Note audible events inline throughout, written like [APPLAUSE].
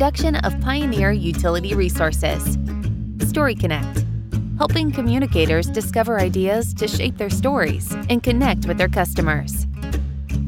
production of Pioneer Utility Resources. Story Connect, helping communicators discover ideas to shape their stories and connect with their customers.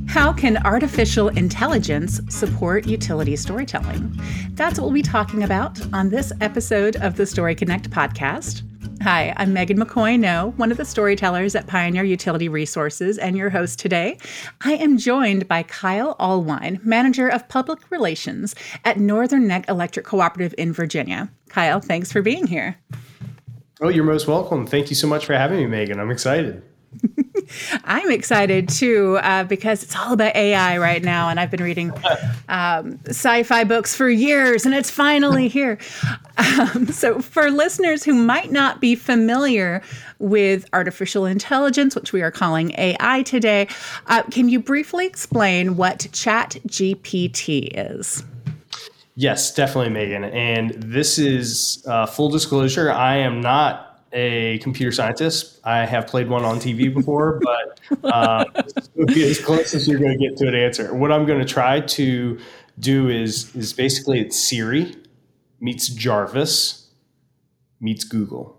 How can artificial intelligence support utility storytelling? That's what we'll be talking about on this episode of the Story Connect podcast. Hi, I'm Megan McCoy-Noe, one of the storytellers at Pioneer Utility Resources and your host today. I am joined by Kyle Allwine, Manager of Public Relations at Northern Neck Electric Cooperative in Virginia. Kyle, thanks for being here. Oh, you're most welcome. Thank you so much for having me, Megan. I'm excited. [LAUGHS] [LAUGHS] I'm excited too uh, because it's all about AI right now, and I've been reading um, sci-fi books for years, and it's finally [LAUGHS] here. Um, so, for listeners who might not be familiar with artificial intelligence, which we are calling AI today, uh, can you briefly explain what Chat GPT is? Yes, definitely, Megan. And this is uh, full disclosure. I am not a computer scientist. I have played one on TV before, [LAUGHS] but uh, be as close as you're going to get to an answer. What I'm going to try to do is is basically it's Siri meets Jarvis meets Google.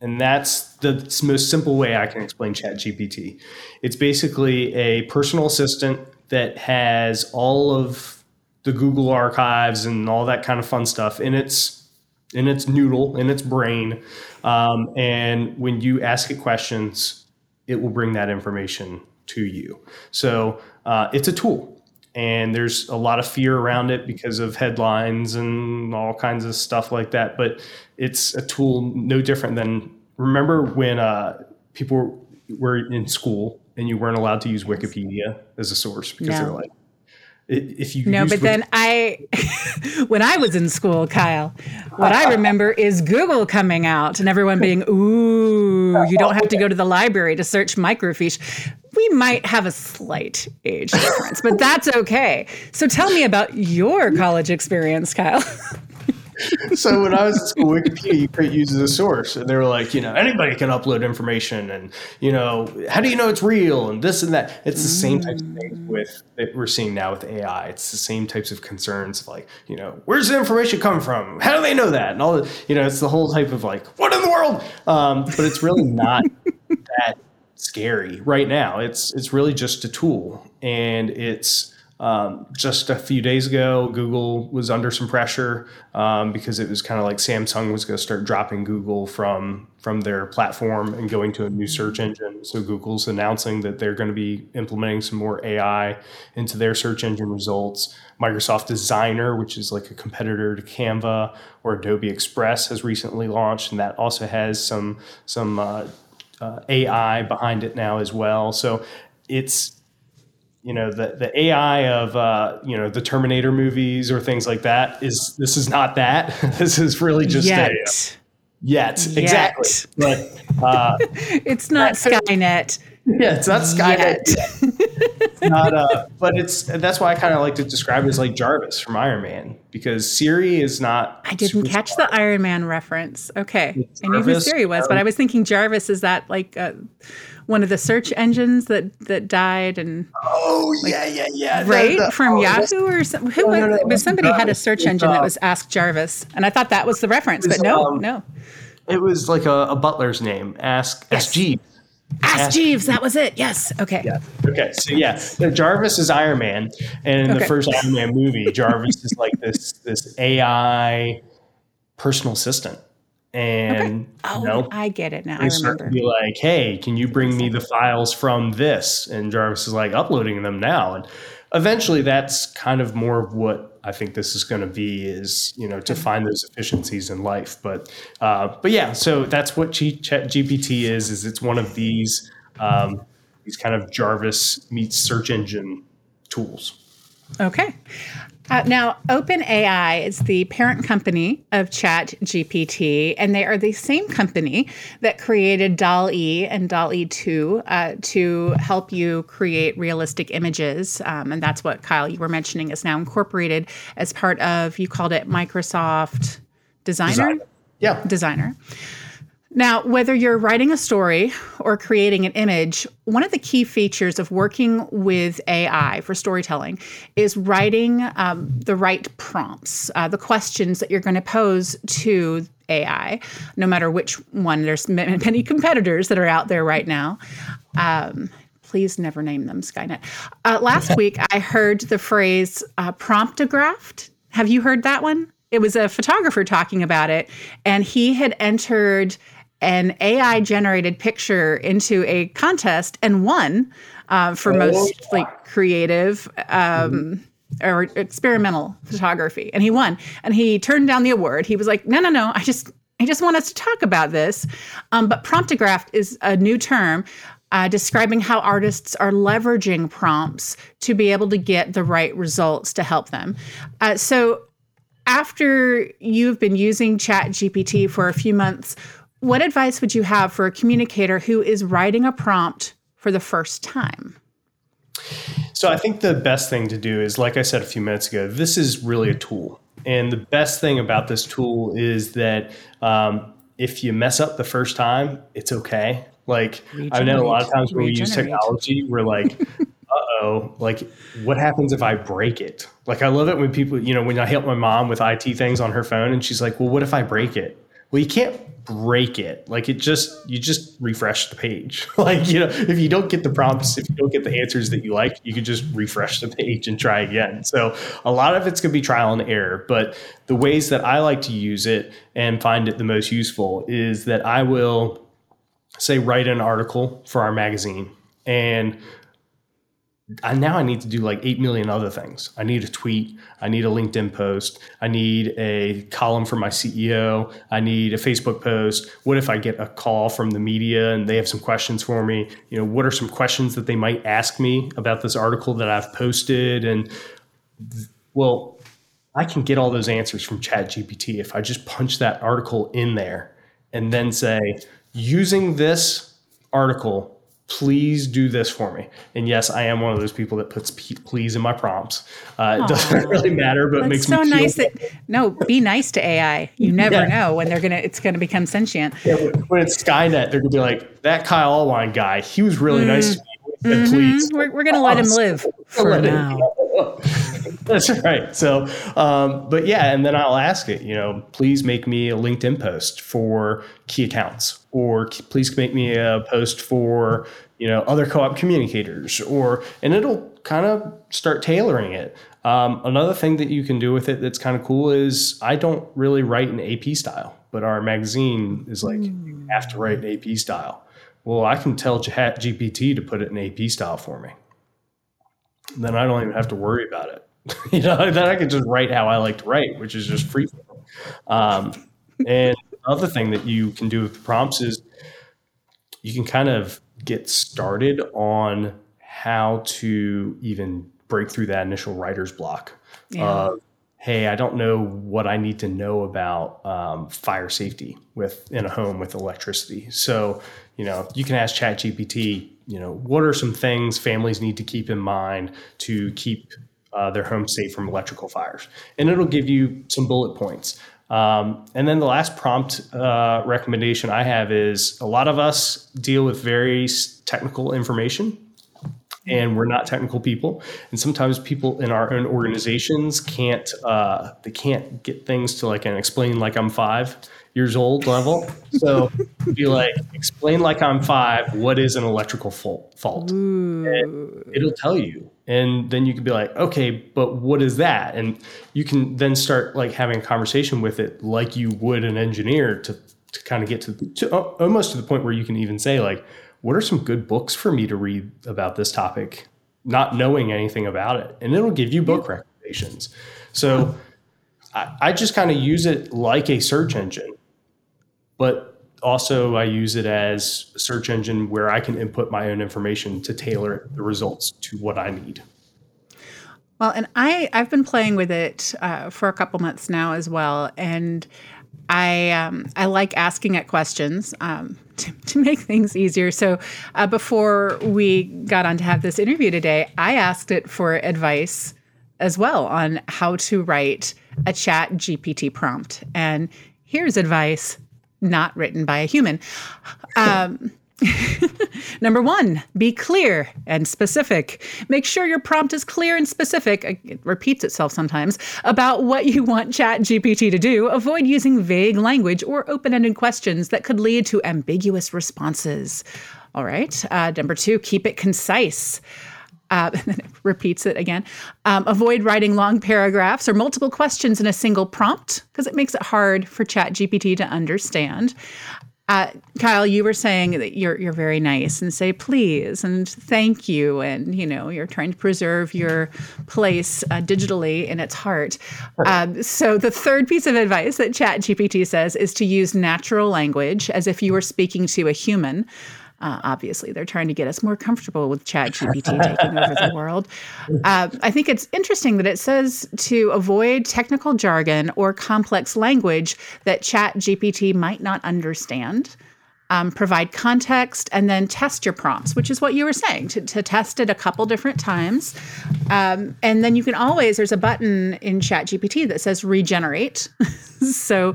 And that's the most simple way I can explain ChatGPT. It's basically a personal assistant that has all of the Google archives and all that kind of fun stuff in its in its noodle, in its brain. Um, and when you ask it questions, it will bring that information to you. So uh, it's a tool. And there's a lot of fear around it because of headlines and all kinds of stuff like that. But it's a tool no different than remember when uh, people were in school and you weren't allowed to use Wikipedia as a source because no. they're like, if you no but then i [LAUGHS] when i was in school kyle what i remember is google coming out and everyone being ooh you don't have to go to the library to search microfiche. We might have a slight age difference but that's okay. So tell me about your college experience kyle [LAUGHS] so when I was in school, Wikipedia you could use as a source, and they were like, you know, anybody can upload information, and you know, how do you know it's real, and this and that. It's the same types of things mm. with that we're seeing now with AI. It's the same types of concerns, like you know, where's the information come from? How do they know that? And all the, you know, it's the whole type of like, what in the world? Um, but it's really not that scary right now. It's it's really just a tool, and it's um, just a few days ago, Google was under some pressure um, because it was kind of like Samsung was going to start dropping Google from from their platform and going to a new search engine. So Google's announcing that they're going to be implementing some more AI into their search engine results. Microsoft Designer, which is like a competitor to Canva or Adobe Express, has recently launched, and that also has some some uh, uh, AI behind it now as well. So it's you know the the AI of uh, you know the Terminator movies or things like that is this is not that. [LAUGHS] this is really just yet. A, yet. yet. exactly. But uh, [LAUGHS] it's not Skynet. Yeah, it's not Skynet. It's not, uh, but it's that's why I kind of like to describe it as like Jarvis from Iron Man because Siri is not. I didn't catch smart. the Iron Man reference. Okay, I knew who Siri was, but I was thinking Jarvis is that like. Uh, one of the search engines that that died and oh like, yeah yeah yeah right the, the, from oh, Yahoo or some, who no, no, no, somebody had a search engine that was Ask Jarvis and I thought that was the reference was, but no um, no it was like a, a butler's name Ask yes. Ask Jeeves Ask, Ask Jeeves, that was it. Yes. Okay. Yeah. Okay. So yeah, so Jarvis is Iron Man, and in okay. the first Iron Man movie, Jarvis is like this this AI personal assistant and okay. oh, you know, I get it now. I remember. Be like, hey, can you bring me the files from this? And Jarvis is like uploading them now, and eventually, that's kind of more of what I think this is going to be is you know to find those efficiencies in life. But uh, but yeah, so that's what G- Chat GPT is. Is it's one of these um, these kind of Jarvis meets search engine tools. Okay. Uh, now, OpenAI is the parent company of ChatGPT, and they are the same company that created DALL-E and DALL-E 2 uh, to help you create realistic images. Um, and that's what, Kyle, you were mentioning is now incorporated as part of, you called it Microsoft Designer? Designer. Yeah. Designer. Now, whether you're writing a story or creating an image, one of the key features of working with AI for storytelling is writing um, the right prompts, uh, the questions that you're going to pose to AI, no matter which one. There's many competitors that are out there right now. Um, please never name them Skynet. Uh, last [LAUGHS] week, I heard the phrase uh, promptographed. Have you heard that one? It was a photographer talking about it, and he had entered an AI generated picture into a contest and won uh, for oh, most like creative um, mm-hmm. or experimental photography. And he won. And he turned down the award. He was like, no, no, no, I just I just want us to talk about this. Um, but promptographed is a new term uh, describing how artists are leveraging prompts to be able to get the right results to help them. Uh, so, after you've been using Chat GPT for a few months, what advice would you have for a communicator who is writing a prompt for the first time? So I think the best thing to do is, like I said a few minutes ago, this is really a tool. And the best thing about this tool is that um, if you mess up the first time, it's okay. Like I know a lot of times when we use technology, we're like, [LAUGHS] uh oh, like what happens if I break it? Like I love it when people, you know, when I help my mom with IT things on her phone and she's like, well, what if I break it? Well, you can't break it. Like it just you just refresh the page. [LAUGHS] like, you know, if you don't get the prompts, if you don't get the answers that you like, you could just refresh the page and try again. So a lot of it's gonna be trial and error. But the ways that I like to use it and find it the most useful is that I will say write an article for our magazine and I, now I need to do like 8 million other things. I need a tweet. I need a LinkedIn post. I need a column for my CEO. I need a Facebook post. What if I get a call from the media and they have some questions for me? You know, what are some questions that they might ask me about this article that I've posted? And well, I can get all those answers from ChatGPT if I just punch that article in there and then say, using this article please do this for me. And yes, I am one of those people that puts please in my prompts. Uh, it doesn't [LAUGHS] really matter, but it makes so me so nice that no, be nice to AI. You [LAUGHS] never yeah. know when they're gonna it's gonna become sentient. Yeah, when it's Skynet, they're gonna be like that Kyle Allwine guy. He was really mm. nice to me. Mm-hmm. Please, we're, we're gonna let him live for now. That's right. So, um, but yeah, and then I'll ask it, you know, please make me a LinkedIn post for key accounts, or please make me a post for, you know, other co op communicators, or, and it'll kind of start tailoring it. Um, another thing that you can do with it that's kind of cool is I don't really write in AP style, but our magazine is like, mm. you have to write in AP style. Well, I can tell Chat GPT to put it in AP style for me. Then I don't even have to worry about it. [LAUGHS] you know, then I can just write how I like to write, which is just free. Um, and other thing that you can do with the prompts is you can kind of get started on how to even break through that initial writer's block. Yeah. Uh, hey, I don't know what I need to know about um, fire safety with in a home with electricity. So, you know, you can ask ChatGPT, you know, what are some things families need to keep in mind to keep uh, their home safe from electrical fires. And it'll give you some bullet points. Um, and then the last prompt uh, recommendation I have is a lot of us deal with very technical information and we're not technical people and sometimes people in our own organizations can't uh, they can't get things to like and explain like i'm five years old level. So be like explain like i'm five what is an electrical fault? It'll tell you. And then you could be like okay but what is that? And you can then start like having a conversation with it like you would an engineer to, to kind of get to, to almost to the point where you can even say like what are some good books for me to read about this topic not knowing anything about it? And it'll give you book recommendations. So I, I just kind of use it like a search engine but also I use it as a search engine where I can input my own information to tailor the results to what I need. Well, and I I've been playing with it uh, for a couple months now as well, and I um, I like asking it questions um, [LAUGHS] to, to, make things easier. So uh, before we got on to have this interview today, I asked it for advice as well on how to write a Chat GPT prompt, and here's advice not written by a human. Um, [LAUGHS] Number one, be clear and specific. Make sure your prompt is clear and specific. It repeats itself sometimes about what you want ChatGPT to do. Avoid using vague language or open ended questions that could lead to ambiguous responses. All right. Uh, number two, keep it concise. Uh, [LAUGHS] and then it repeats it again. Um, avoid writing long paragraphs or multiple questions in a single prompt because it makes it hard for ChatGPT to understand. Uh, Kyle, you were saying that you're you're very nice and say please and thank you, and you know you're trying to preserve your place uh, digitally in its heart. Um, so the third piece of advice that ChatGPT says is to use natural language as if you were speaking to a human. Uh, obviously, they're trying to get us more comfortable with ChatGPT taking over the world. [LAUGHS] Uh, I think it's interesting that it says to avoid technical jargon or complex language that ChatGPT might not understand um, provide context, and then test your prompts, which is what you were saying to, to test it a couple different times. Um, and then you can always, there's a button in ChatGPT that says regenerate. [LAUGHS] so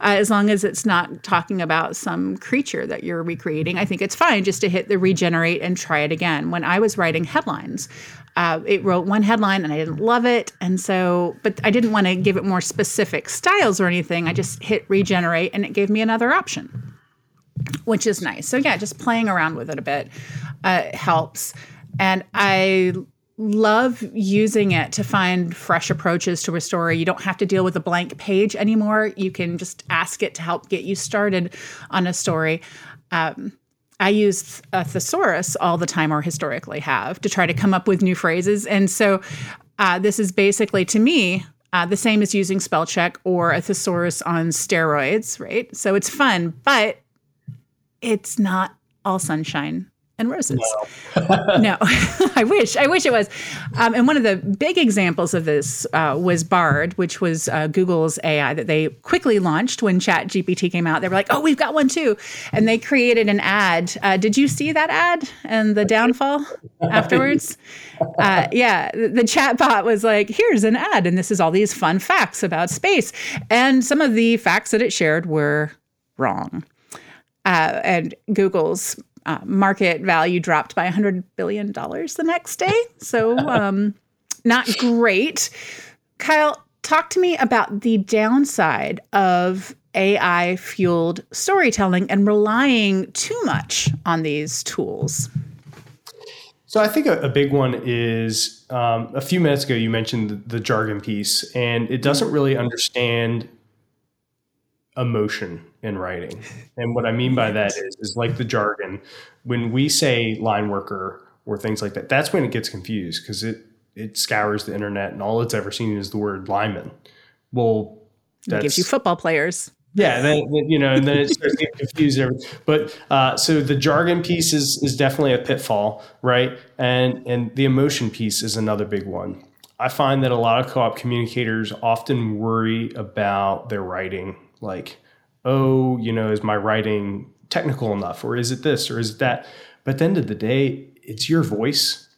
uh, as long as it's not talking about some creature that you're recreating, I think it's fine just to hit the regenerate and try it again. When I was writing headlines, uh, it wrote one headline and I didn't love it. And so, but I didn't want to give it more specific styles or anything. I just hit regenerate and it gave me another option which is nice. So yeah, just playing around with it a bit uh, helps. And I love using it to find fresh approaches to a story. You don't have to deal with a blank page anymore. You can just ask it to help get you started on a story. Um, I use a thesaurus all the time, or historically have, to try to come up with new phrases. And so uh, this is basically, to me, uh, the same as using spell check or a thesaurus on steroids, right? So it's fun, but it's not all sunshine and roses. No, no. [LAUGHS] I wish. I wish it was. Um, and one of the big examples of this uh, was Bard, which was uh, Google's AI that they quickly launched when Chat GPT came out. They were like, "Oh, we've got one too," and they created an ad. Uh, did you see that ad and the downfall [LAUGHS] afterwards? Uh, yeah, the chat bot was like, "Here's an ad, and this is all these fun facts about space," and some of the facts that it shared were wrong uh, and Google's uh, market value dropped by $100 billion the next day. So, [LAUGHS] um, not great. Kyle, talk to me about the downside of AI fueled storytelling and relying too much on these tools. So I think a, a big one is um, a few minutes ago you mentioned the, the jargon piece, and it doesn't really understand emotion in writing. And what I mean by that is, is like the jargon. When we say line worker or things like that, that's when it gets confused because it it scours the internet and all it's ever seen is the word lineman. Well, that gives you football players. Yeah, then, you know, and then it starts getting confused. But uh, so the jargon piece is is definitely a pitfall, right? And and the emotion piece is another big one. I find that a lot of co-op communicators often worry about their writing, like oh, you know, is my writing technical enough or is it this or is it that? But at the end of the day, it's your voice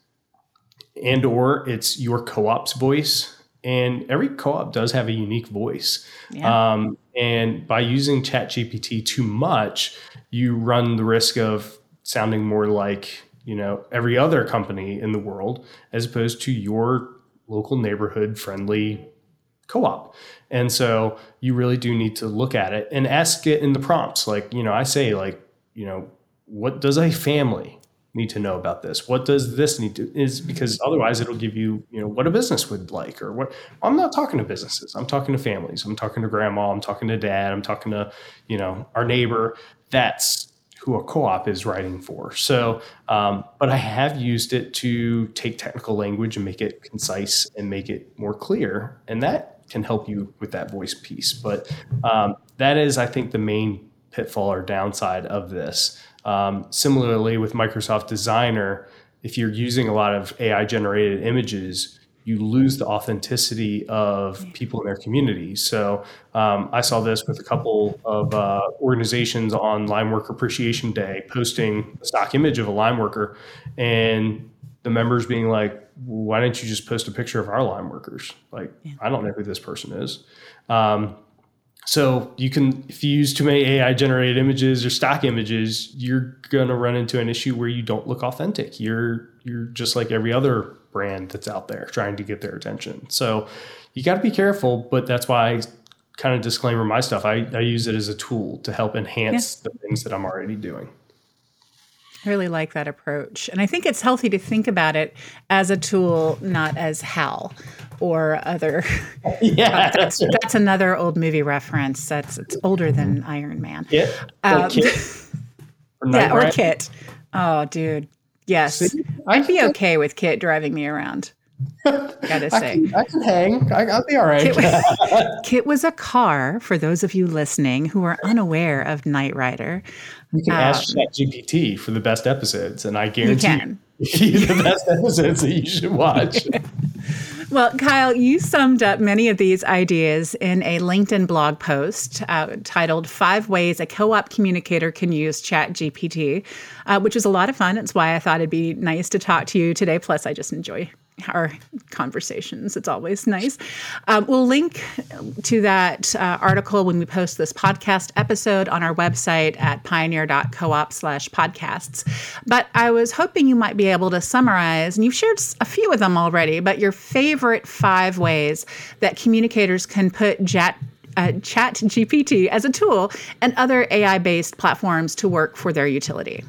and or it's your co-op's voice and every co-op does have a unique voice yeah. um, and by using ChatGPT too much you run the risk of sounding more like you know every other company in the world as opposed to your local neighborhood friendly co-op. And so you really do need to look at it and ask it in the prompts. Like you know i say like you know what does a family need to know about this? What does this need to is because otherwise it'll give you you know what a business would like or what i'm not talking to businesses. I'm talking to families. I'm talking to grandma. I'm talking to dad. I'm talking to you know our neighbor. That's who a co-op is writing for. So um, but i have used it to take technical language and make it concise and make it more clear. And that can help you with that voice piece. But um, that is, I think, the main pitfall or downside of this. Um, similarly, with Microsoft Designer, if you're using a lot of AI generated images, you lose the authenticity of people in their community. So um, I saw this with a couple of uh, organizations on Line Worker Appreciation Day posting a stock image of a line worker and the members being like, why didn't you just post a picture of our line workers? Like, yeah. I don't know who this person is. Um, so you can if you use too many ai generated images or stock images you're going to run into an issue where you don't look authentic you're you're just like every other brand that's out there trying to get their attention so you got to be careful but that's why i kind of disclaimer my stuff i, I use it as a tool to help enhance yeah. the things that i'm already doing I really like that approach. And I think it's healthy to think about it as a tool, not as HAL or other. [LAUGHS] Yeah, that's, that's another old movie reference. That's it's older than Iron Man. Yeah, um, [LAUGHS] or yeah, or KITT. Oh, dude, yes, See, I'd be okay with KITT driving me around. [LAUGHS] Gotta say, I can, I can hang. I, will be all right. KITT was, [LAUGHS] KITT was a car. For those of you listening who are unaware of Knight Rider, you can um, ask ChatGPT for the best episodes, and I guarantee you, [LAUGHS] you the best episodes that you should watch. Well, Kyle, you summed up many of these ideas in a LinkedIn blog post uh, titled Five Ways a Co op Communicator Can Use ChatGPT, uh, which is a lot of fun. It's why I thought it'd be nice to talk to you today. Plus, I just enjoy our conversations. It's always nice. Um, we'll link to that uh, article when we post this podcast episode on our website at pioneer.coop slash podcasts. But I was hoping you might be able to summarize, and you've shared a few of them already, but your favorite five ways that communicators can put uh, Chat GPT as a tool and other AI based platforms to work for their utility.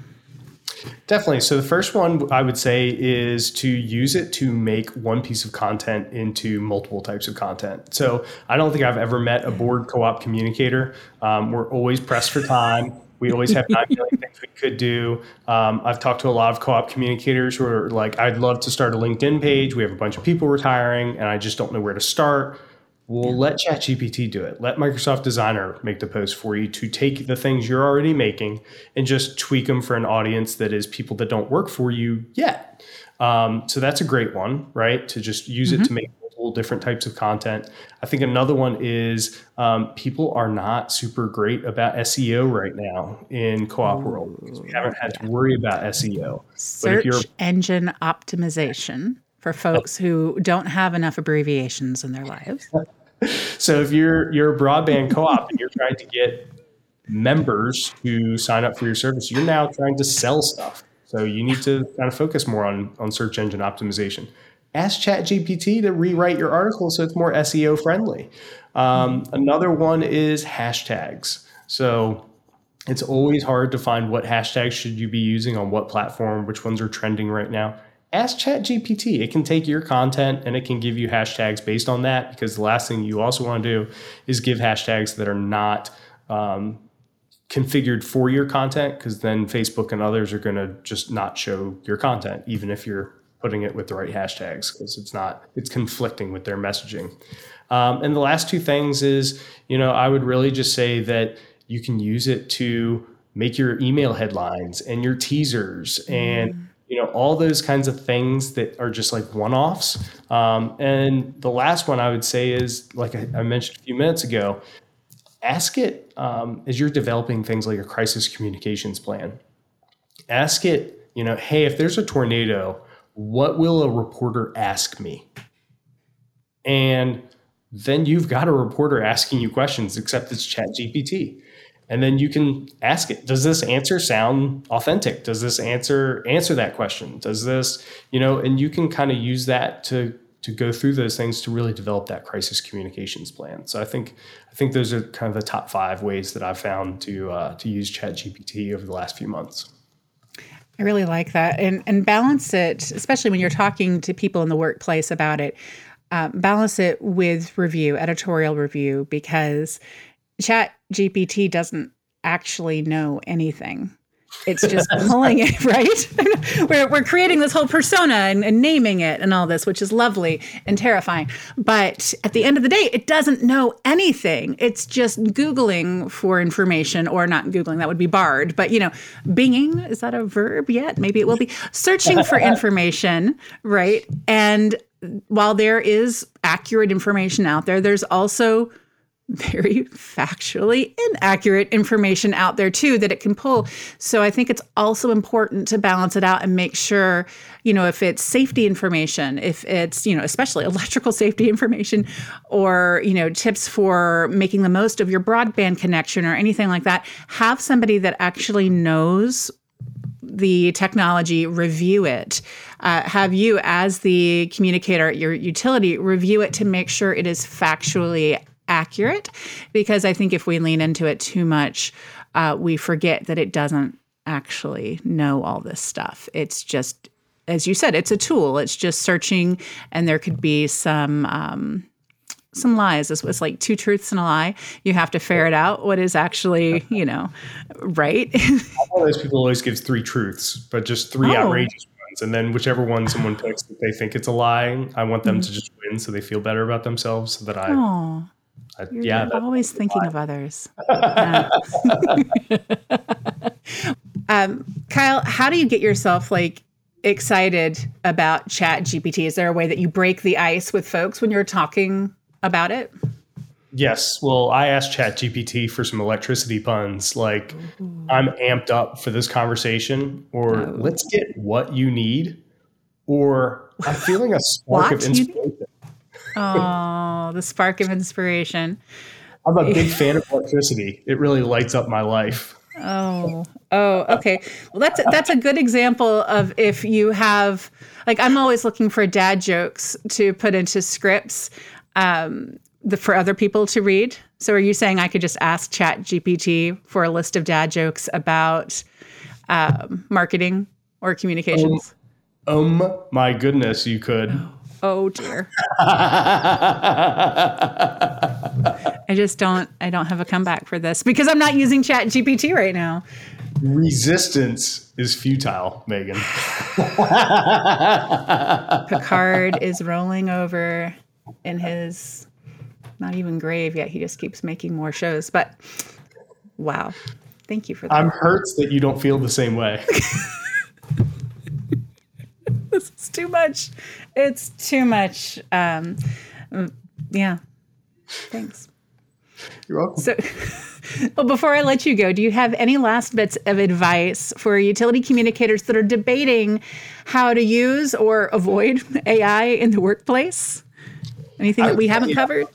Definitely. So the first one I would say is to use it to make one piece of content into multiple types of content. So I don't think I've ever met a bored co-op communicator. Um, we're always pressed for time. We always have nine million things we could do. Um, I've talked to a lot of co-op communicators who are like, I'd love to start a LinkedIn page. We have a bunch of people retiring, and I just don't know where to start. Well, yeah. let ChatGPT do it. Let Microsoft Designer make the post for you to take the things you're already making and just tweak them for an audience that is people that don't work for you yet. Um, so that's a great one, right? To just use mm-hmm. it to make multiple different types of content. I think another one is um, people are not super great about SEO right now in co-op Ooh, world we haven't had to worry about SEO. Search engine optimization for folks who don't have enough abbreviations in their lives. so if you're you're a broadband co-op and you're trying to get members to sign up for your service, you're now trying to sell stuff. So you need to kind of focus more on on search engine optimization. Ask ChatGPT to rewrite your article so it's more SEO friendly. Um, another one is hashtags. So it's always hard to find what hashtags should you be using on what platform, which ones are trending right now ask ChatGPT. It can take your content and it can give you hashtags based on that. Because the last thing you also want to do is give hashtags that are not um, configured for your content, because then Facebook and others are going to just not show your content, even if you're putting it with the right hashtags, because it's not it's conflicting with their messaging. Um, and the last two things is, you know, I would really just say that you can use it to make your email headlines and your teasers and mm you know all those kinds of things that are just like one-offs. Um, and the last one i would say is like I, I mentioned a few minutes ago ask it um, as you're developing things like a crisis communications plan. Ask it you know hey if there's a tornado what will a reporter ask me? And then you've got a reporter asking you questions except it's chat gpt and then you can ask it does this answer sound authentic? Does this answer answer that question? Does this you know and you can kind of use that to to go through those things to really develop that crisis communications plan. So i think i think those are kind of the top five ways that i've found to uh, to use chat gpt over the last few months. I really like that, and and balance it, especially when you're talking to people in the workplace about it. Uh, balance it with review, editorial review, because Chat GPT doesn't actually know anything. It's just pulling it, [LAUGHS] right? [LAUGHS] we're, we're creating this whole persona and, and, naming it and all this, which is lovely and terrifying. But at the end of the day, it doesn't know anything. It's just Googling for information, or not Googling, that would be Bard. But, you know, binging, is that a verb yet? Maybe it will be. Searching for [LAUGHS] information, right? And while there is accurate information out there, there's also very factually inaccurate information out there too that it can pull. So I think it's also important to balance it out and make sure, you know, if it's safety information, if it's, you know, especially electrical safety information or, you know, tips for making the most of your broadband connection or anything like that, have somebody that actually knows the technology, review it. Uh, have you, as the communicator at your utility, review it to make sure it is factually accurate because I think if we lean into it too much, uh, we forget that it doesn't actually know all this stuff. It's just, as you said, it's a tool. It's just searching, and there could be some. Um, some lies. It's, it's like two truths and a lie. You have to ferret out what is actually, you know, right. [LAUGHS] All those people always gives three truths, but just three oh. outrageous ones, and then whichever one someone picks that they think it's a lie, I want them mm-hmm. to just win so they feel better about themselves, so that I oh. You're yeah, always thinking of others. [LAUGHS] [LAUGHS] um, Kyle, how do you get yourself like excited about Chat GPT? Is there a way that you break the ice with folks when you're talking about it? Yes. Well, I asked Chat GPT for some electricity puns, like Ooh. I'm amped up for this conversation, or oh. let's get what you need, or I'm feeling a spark of inspiration. Oh, the spark of inspiration. I'm a [LAUGHS] big fan of electricity. It really lights up my life. Oh, oh, okay. Well, that's that's a good example of if you have like I'm always looking for dad jokes to put into scripts um, the, for other people to read. So, are you saying I could just ask Chat GPT for a list of dad jokes about um, marketing or communications? Um, um, my goodness, you could. Oh. Oh dear. I just don't I don't have a comeback for this because I'm not using Chat GPT right now. Resistance is futile, Megan. Picard is rolling over in his not even grave yet. He just keeps making more shows. But wow. Thank you for that. I'm hurt that you don't feel the same way. [LAUGHS] too much. It's too much. Um, yeah. Thanks. You're welcome. So, [LAUGHS] well, before I let you go, do you have any last bits of advice for utility communicators that are debating how to use or avoid AI in the workplace? Anything that we haven't covered?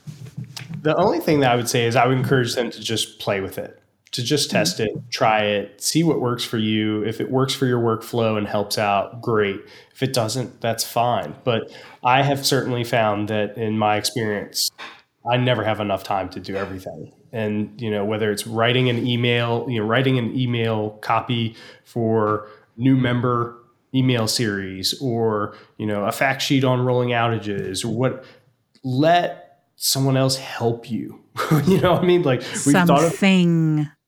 The only thing that I would say is I would encourage them to just play with it to just mm-hmm. test it, try it, see what works for you. If it works for your workflow and helps out, great. If it doesn't, that's fine. But I have certainly found that in my experience, I never have enough time to do everything. And you know, whether it's writing an email, you know, writing an email copy for new member email series or, you know, a fact sheet on rolling outages or what let someone else help you. [LAUGHS] you know what I mean? Like we've Something. thought of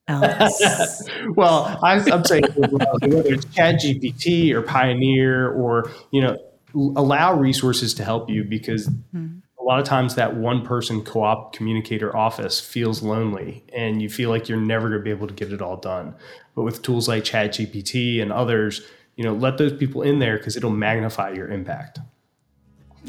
else. [LAUGHS] well, I, am saying whether it's Chat GPT or Pioneer or you know allow resources to help you because mm-hmm. a lot of times that one person co-op communicator office feels lonely and you feel like you're never going to be able to get it all done. But with tools like Chat GPT and others, you know, let those people in there because it'll magnify your impact.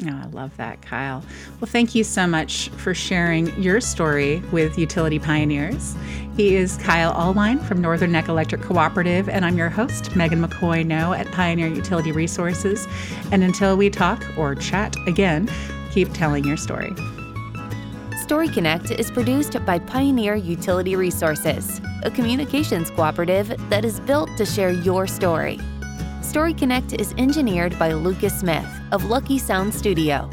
Oh, I love that, Kyle. Well, thank you so much for sharing your story with Utility Pioneers. He is Kyle Allwine from Northern Neck Electric Cooperative, and I'm your host, Megan McCoy-Noe at Pioneer Utility Resources. And until we talk or chat again, keep telling your story. Story Connect is produced by Pioneer Utility Resources, a communications cooperative that is built to share your story. Story Connect is engineered by Lucas Smith of Lucky Sound Studio